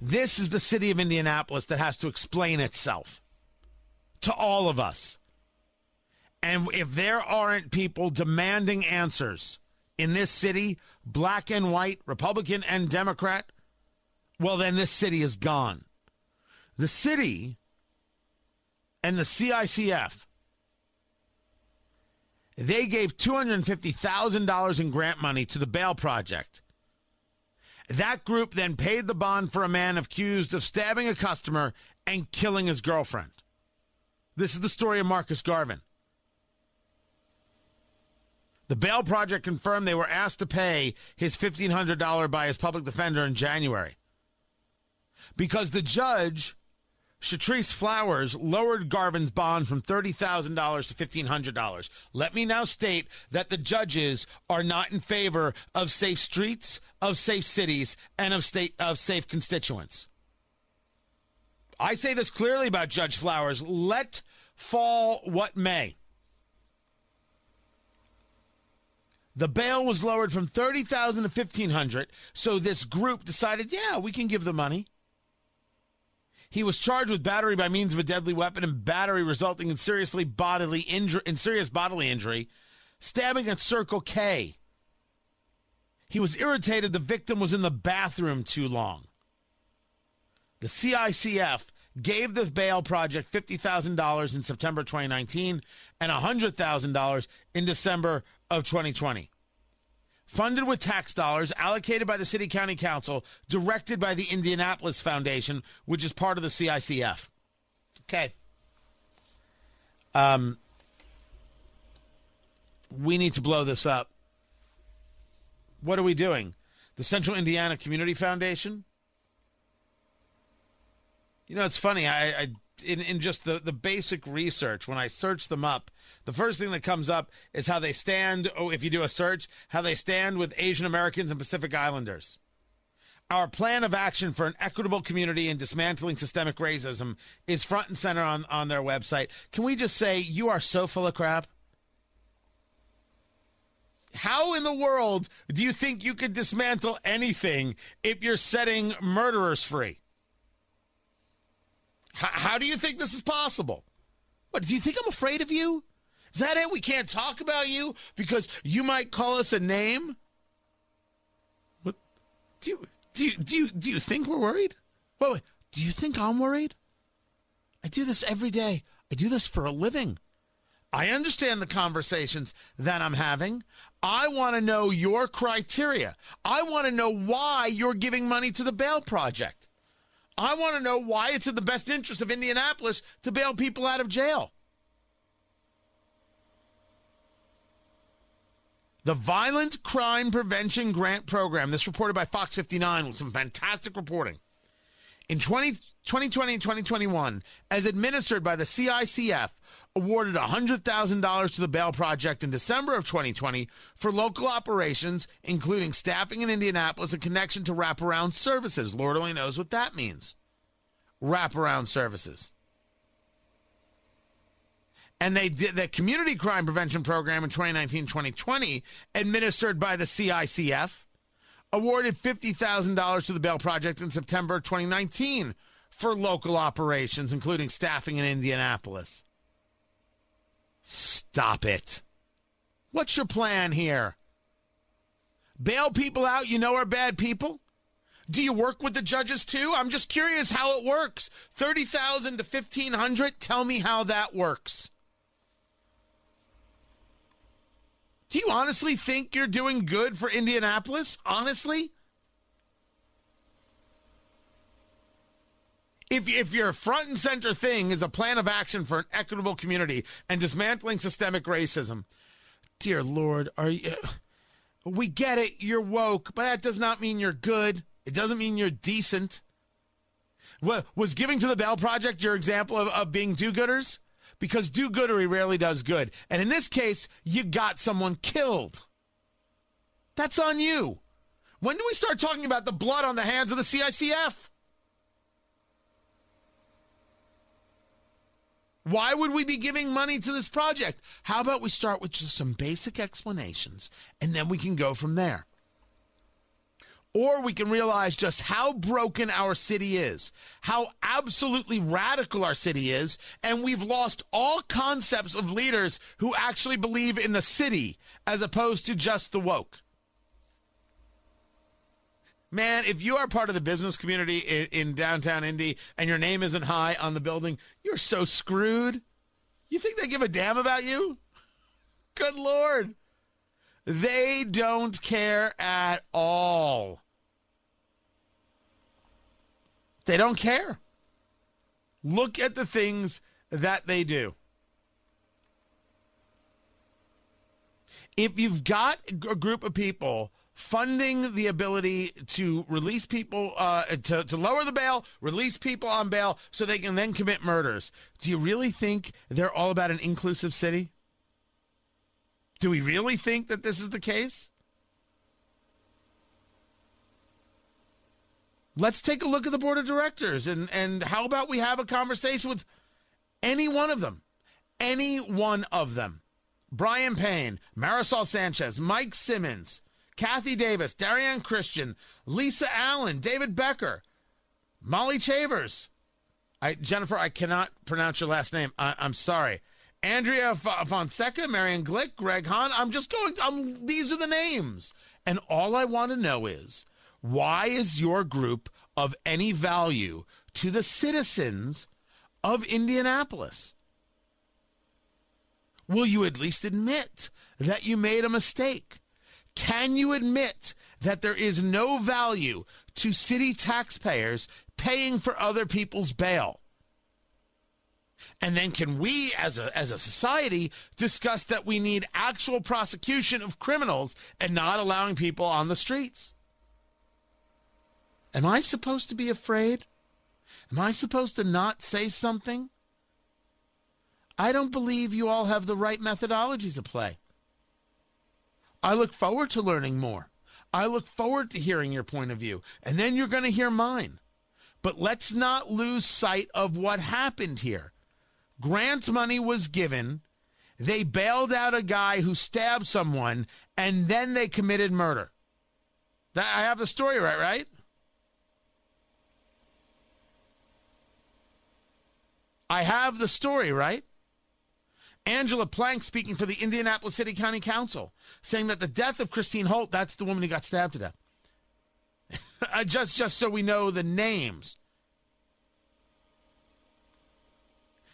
This is the city of Indianapolis that has to explain itself to all of us. And if there aren't people demanding answers in this city, black and white, Republican and Democrat, well, then this city is gone. The city and the CICF, they gave $250,000 in grant money to the Bail Project. That group then paid the bond for a man accused of stabbing a customer and killing his girlfriend. This is the story of Marcus Garvin. The Bail Project confirmed they were asked to pay his $1,500 by his public defender in January because the judge, Shatrice Flowers, lowered Garvin's bond from $30,000 to $1,500. Let me now state that the judges are not in favor of safe streets, of safe cities, and of, state, of safe constituents. I say this clearly about Judge Flowers. Let fall what may. The bail was lowered from 30,000 to 1500, so this group decided, yeah, we can give the money. He was charged with battery by means of a deadly weapon and battery resulting in seriously bodily injury in serious bodily injury, stabbing at Circle K. He was irritated the victim was in the bathroom too long. The CICF gave the bail project $50,000 in September 2019 and $100,000 in December of 2020. Funded with tax dollars allocated by the City County Council, directed by the Indianapolis Foundation, which is part of the CICF. Okay. Um, we need to blow this up. What are we doing? The Central Indiana Community Foundation? You know, it's funny. I, I in, in just the, the basic research, when I search them up, the first thing that comes up is how they stand. Oh, if you do a search, how they stand with Asian Americans and Pacific Islanders. Our plan of action for an equitable community and dismantling systemic racism is front and center on, on their website. Can we just say, you are so full of crap? How in the world do you think you could dismantle anything if you're setting murderers free? How, how do you think this is possible? What, do you think I'm afraid of you? Is that it? We can't talk about you because you might call us a name? What do you do you do you, do you think we're worried? Wait, wait, do you think I'm worried? I do this every day. I do this for a living. I understand the conversations that I'm having. I want to know your criteria. I want to know why you're giving money to the bail project. I want to know why it's in the best interest of Indianapolis to bail people out of jail. The Violent Crime Prevention Grant Program, this reported by Fox 59 with some fantastic reporting. In 20, 2020 and 2021, as administered by the CICF, awarded $100,000 to the Bail Project in December of 2020 for local operations, including staffing in Indianapolis and connection to wraparound services. Lord only knows what that means. Wraparound services. And they did the Community Crime Prevention Program in 2019 2020, administered by the CICF, awarded $50,000 to the Bail Project in September 2019 for local operations, including staffing in Indianapolis. Stop it. What's your plan here? Bail people out you know are bad people? Do you work with the judges too? I'm just curious how it works. 30,000 to 1500, tell me how that works. Do you honestly think you're doing good for Indianapolis? Honestly? If if your front and center thing is a plan of action for an equitable community and dismantling systemic racism, dear Lord, are you? Uh, we get it, you're woke, but that does not mean you're good. It doesn't mean you're decent. What was giving to the Bail Project your example of, of being do-gooders? Because do-goodery rarely does good, and in this case, you got someone killed. That's on you. When do we start talking about the blood on the hands of the CICF? Why would we be giving money to this project? How about we start with just some basic explanations and then we can go from there? or we can realize just how broken our city is, how absolutely radical our city is, and we've lost all concepts of leaders who actually believe in the city as opposed to just the woke. Man, if you are part of the business community in, in, downtown Indy and your name isn't high on the building, you're so screwed. You think they give a damn about you? Good Lord. They don't care at all. They don't care. Look at the things that they do. If you've got a group of people funding the ability to release people, uh, to, to lower the bail, release people on bail so they can then commit murders, do you really think they're all about an inclusive city? Do we really think that this is the case? Let's take a look at the board of directors and, and how about we have a conversation with any one of them? Any one of them. Brian Payne, Marisol Sanchez, Mike Simmons, Kathy Davis, Darian Christian, Lisa Allen, David Becker, Molly Chavers. I, Jennifer, I cannot pronounce your last name. I, am sorry. Andrea F- Fonseca, Marion Glick, Greg Hahn. I'm just going, I'm, these are the names. And all I want to know is why is your group of any value to the citizens of Indianapolis? Will you at least admit that you made a mistake? Can you admit that there is no value to city taxpayers paying for other people's bail? And then can we as a as a society discuss that we need actual prosecution of criminals and not allowing people on the streets? Am I supposed to be afraid? Am I supposed to not say something? I don't believe you all have the right methodologies to play. I look forward to learning more. I look forward to hearing your point of view, and then you're going to hear mine. But let's not lose sight of what happened here. Grant money was given. They bailed out a guy who stabbed someone, and then they committed murder. That, I have the story right, right? I have the story, right? Angela Plank speaking for the Indianapolis City County Council, saying that the death of Christine Holt, that's the woman who got stabbed to death. just, just so we know the names.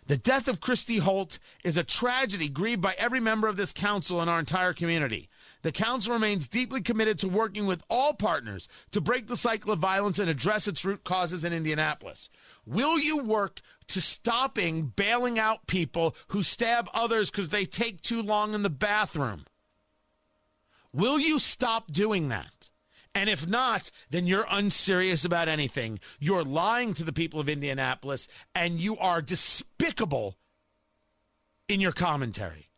The death of Christy Holt is a tragedy grieved by every member of this council and our entire community. The council remains deeply committed to working with all partners to break the cycle of violence and address its root causes in Indianapolis. Will you work to stopping bailing out people who stab others because they take too long in the bathroom? Will you stop doing that? And if not, then you're unserious about anything. You're lying to the people of Indianapolis and you are despicable in your commentary.